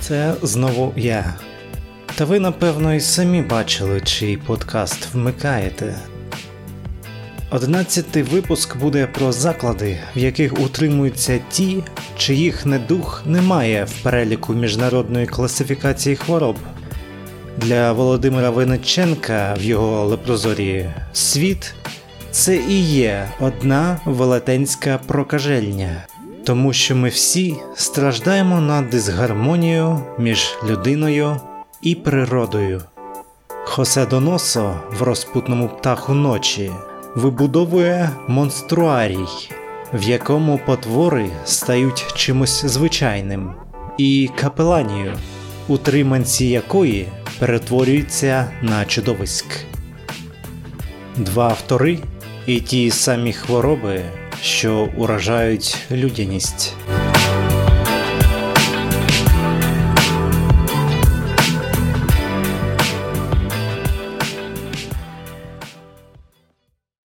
Це знову я. Та ви, напевно, і самі бачили, чий подкаст вмикаєте. Одинадцятий випуск буде про заклади, в яких утримуються ті, чиїх недух немає в переліку міжнародної класифікації хвороб. Для Володимира Винниченка в його лепрозорії світ це і є одна велетенська прокажельня, тому що ми всі страждаємо на дисгармонію між людиною і природою. Хосе Доносо в розпутному птаху ночі вибудовує монструарій, в якому потвори стають чимось звичайним, і капеланію, утриманці якої перетворюються на чудовиськ. Два автори і ті самі хвороби, що уражають людяність.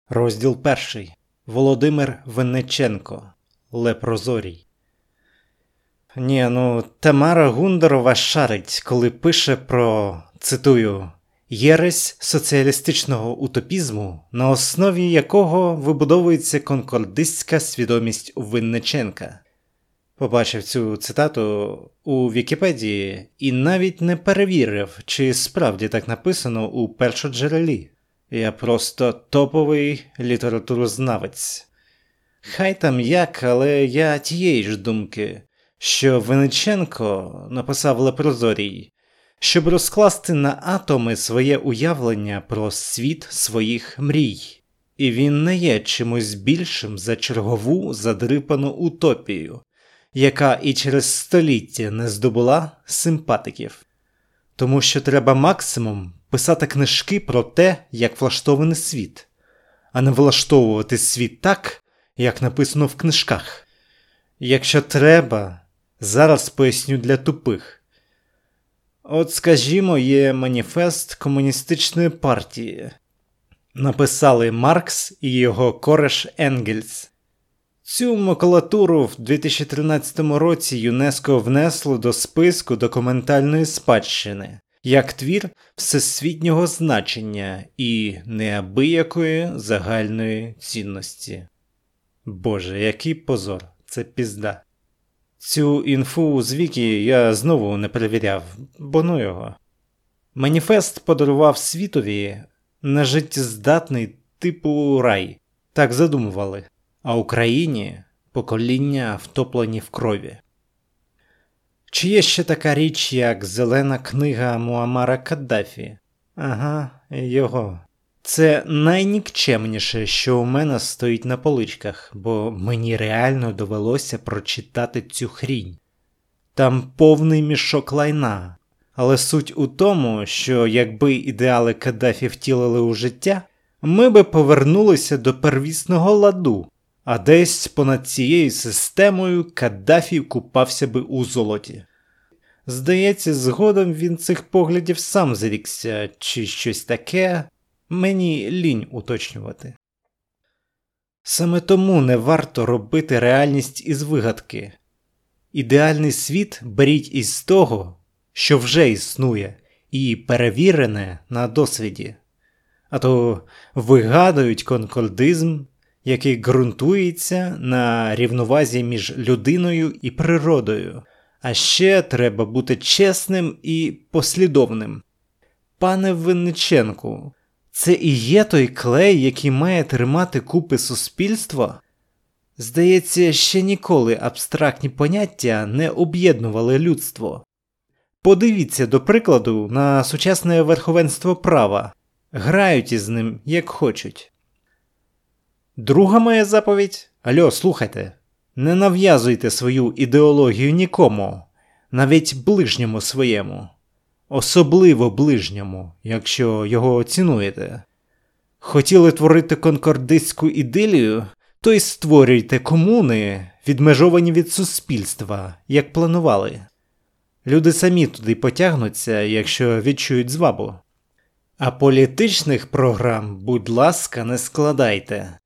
Розділ перший. Володимир Винниченко. Лепрозорій. Ні, ну Тамара Гундерова шарить, коли пише про цитую єресь соціалістичного утопізму, на основі якого вибудовується конкордистська свідомість Винниченка. Побачив цю цитату у Вікіпедії і навіть не перевірив, чи справді так написано у першоджерелі. Я просто топовий літературознавець. Хай там як, але я тієї ж думки, що Вениченко написав Лепрозорій, щоб розкласти на атоми своє уявлення про світ своїх мрій, і він не є чимось більшим за чергову задрипану утопію, яка і через століття не здобула симпатиків. Тому що треба максимум писати книжки про те, як влаштований світ, а не влаштовувати світ так, як написано в книжках. Якщо треба, зараз поясню для тупих. От, скажімо, є маніфест комуністичної партії. Написали Маркс і його кореш Енгельс. Цю макулатуру в 2013 році ЮНЕСКО внесло до списку документальної спадщини як твір всесвітнього значення і неабиякої загальної цінності. Боже, який позор, це пізда. Цю інфу з Вікі я знову не перевіряв, бо ну його. Маніфест подарував світові нежиттєздатний типу рай, так задумували, а Україні покоління втоплені в крові. Чи є ще така річ, як зелена книга Муамара Каддафі? Ага, його. Це найнікчемніше, що у мене стоїть на поличках, бо мені реально довелося прочитати цю хрінь. Там повний мішок лайна. Але суть у тому, що якби ідеали Каддафі втілили у життя, ми би повернулися до первісного ладу, а десь понад цією системою Каддафі купався би у золоті. Здається, згодом він цих поглядів сам зрікся, чи щось таке, мені лінь уточнювати. Саме тому не варто робити реальність із вигадки. Ідеальний світ беріть із того, що вже існує, і перевірене на досвіді, а то вигадують конкордизм, який ґрунтується на рівновазі між людиною і природою. А ще треба бути чесним і послідовним. Пане Винниченку, це і є той клей, який має тримати купи суспільства? Здається, ще ніколи абстрактні поняття не об'єднували людство. Подивіться, до прикладу, на сучасне верховенство права, грають із ним як хочуть. Друга моя заповідь Альо, слухайте. Не нав'язуйте свою ідеологію нікому, навіть ближньому своєму, особливо ближньому, якщо його цінуєте. Хотіли творити конкордистську ідилію, то й створюйте комуни, відмежовані від суспільства, як планували. Люди самі туди потягнуться, якщо відчують звабу. А політичних програм, будь ласка, не складайте.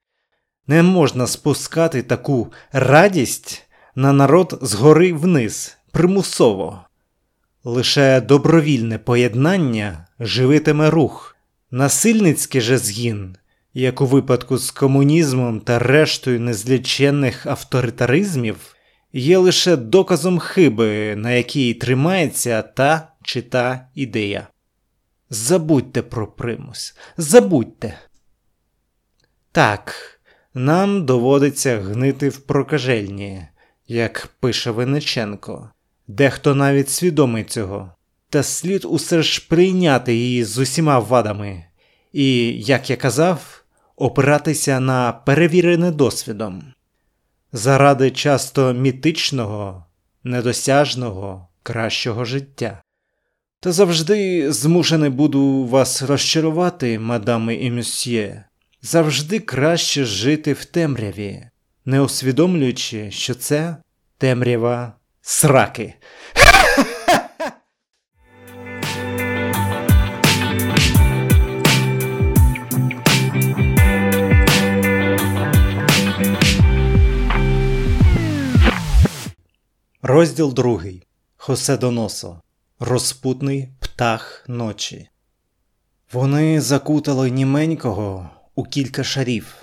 Не можна спускати таку радість на народ згори вниз примусово. Лише добровільне поєднання живитиме рух, насильницький же згін, як у випадку з комунізмом та рештою незліченних авторитаризмів, є лише доказом хиби, на якій тримається та чи та ідея. Забудьте про примус, забудьте. Так, нам доводиться гнити в прокажельні, як пише Венеченко. Дехто навіть свідомий цього, та слід усе ж прийняти її з усіма вадами, і, як я казав, опиратися на перевірене досвідом. Заради часто мітичного, недосяжного, кращого життя. Та завжди змушений буду вас розчарувати, мадами і мюсьє, завжди краще жити в темряві, не усвідомлюючи, що це темрява сраки. Розділ другий. Хосе Доносо. Розпутний птах ночі. Вони закутали німенького у кілька шарів,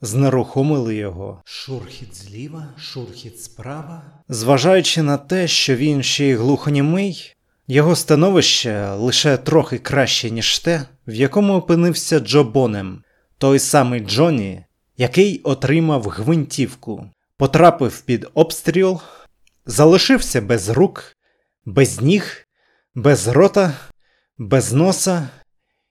знерухомили його. Шурхіт зліва, шурхіт справа. Зважаючи на те, що він ще й глухонімий, його становище лише трохи краще, ніж те, в якому опинився Джо Бонем, той самий Джоні, який отримав гвинтівку, потрапив під обстріл, залишився без рук, без ніг, без рота, без носа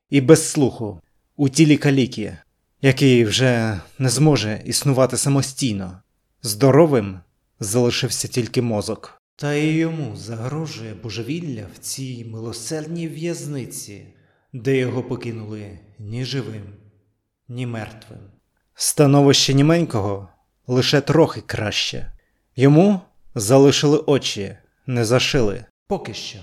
і без слуху у тілі каліки, який вже не зможе існувати самостійно. Здоровим залишився тільки мозок. Та й йому загрожує божевілля в цій милосердній в'язниці, де його покинули ні живим, ні мертвим. Становище німенького лише трохи краще. Йому залишили очі, не зашили. Поки що.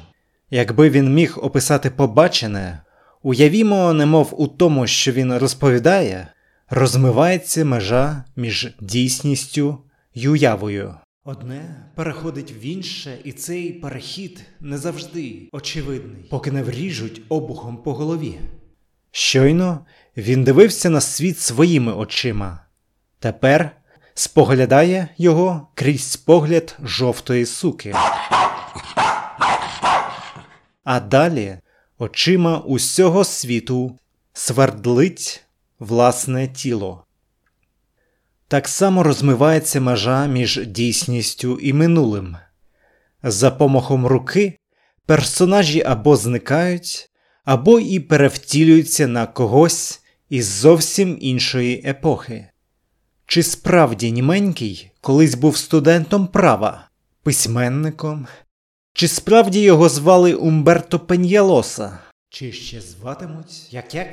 Якби він міг описати побачене, уявімо, немов у тому, що він розповідає, розмивається межа між дійсністю й уявою. Одне переходить в інше, і цей перехід не завжди очевидний, поки не вріжуть обухом по голові. Щойно він дивився на світ своїми очима. Тепер споглядає його крізь погляд жовтої суки. А далі очима усього світу свердлить власне тіло. Так само розмивається межа між дійсністю і минулим. За помахом руки персонажі або зникають, або і перевтілюються на когось із зовсім іншої епохи. Чи справді німенький колись був студентом права, письменником, чи справді його звали Умберто Пеньялоса? Чи ще зватимуть? Як як?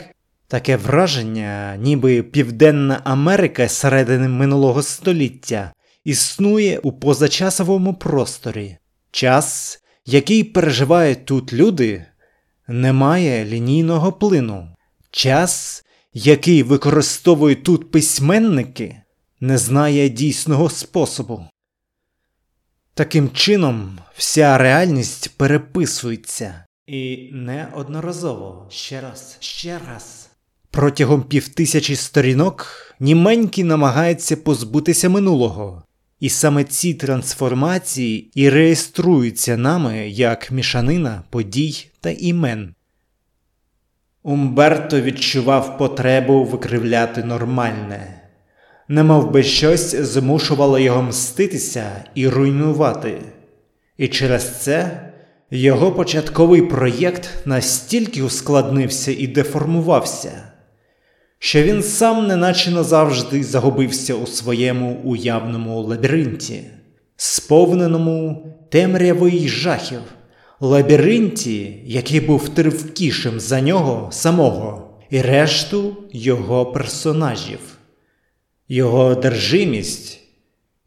Таке враження, ніби Південна Америка середини минулого століття існує у позачасовому просторі. Час, який переживають тут люди, не має лінійного плину. Час, який використовують тут письменники, не знає дійсного способу. Таким чином, вся реальність переписується і неодноразово ще раз, ще раз. Протягом півтисячі сторінок німенький намагається позбутися минулого, і саме ці трансформації і реєструються нами як мішанина подій та імен. Умберто відчував потребу викривляти нормальне немов би щось змушувало його мститися і руйнувати. І через це його початковий проєкт настільки ускладнився і деформувався, що він сам неначе назавжди загубився у своєму уявному лабіринті, сповненому темряви й жахів, лабіринті, який був тривкішим за нього самого і решту його персонажів. Його одержимість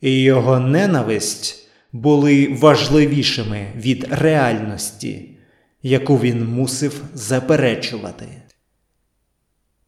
і його ненависть були важливішими від реальності, яку він мусив заперечувати.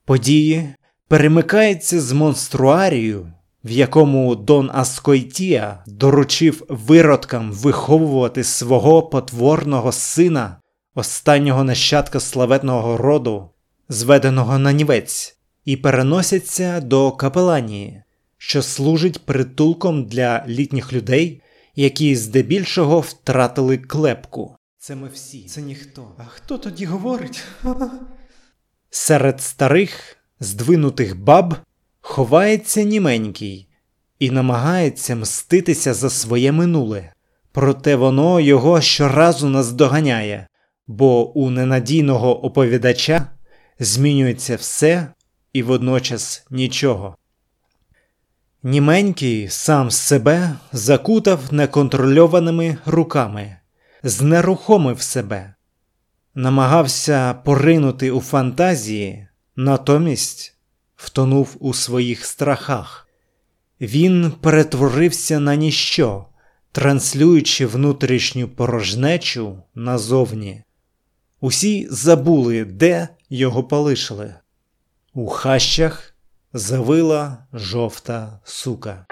Події перемикаються з монструарію, в якому Дон Аскойтія доручив виродкам виховувати свого потворного сина, останнього нащадка славетного роду, зведеного на нівець, і переносяться до капеланії, що служить притулком для літніх людей, які здебільшого втратили клепку. Це ми всі, це ніхто. А хто тоді говорить? Серед старих, здвинутих баб ховається німенький і намагається мститися за своє минуле, проте воно його щоразу наздоганяє, бо у ненадійного оповідача змінюється все і водночас нічого. Німенький сам себе закутав неконтрольованими руками, знерухомив себе, намагався поринути у фантазії, натомість втонув у своїх страхах. Він перетворився на ніщо, транслюючи внутрішню порожнечу назовні. Усі забули, де його полишили. У хащах завила жовта сука.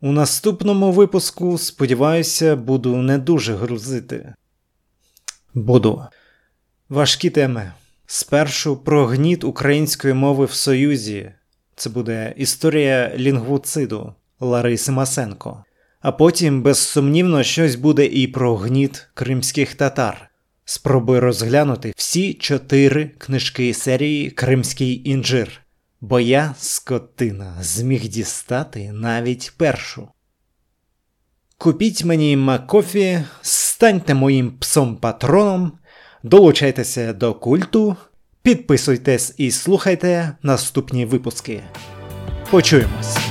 У наступному випуску, сподіваюся, буду не дуже грузити. Буду. Важкі теми. Спершу про гніт української мови в Союзі. Це буде історія лінгвуциду Лариси Масенко. А потім, безсумнівно, щось буде і про гніт кримських татар. Спробую розглянути всі чотири книжки серії Кримський інжир. Бо я, скотина, зміг дістати навіть першу. Купіть мені Макофі, станьте моїм псом патроном, долучайтеся до культу, підписуйтесь і слухайте наступні випуски. Почуємось!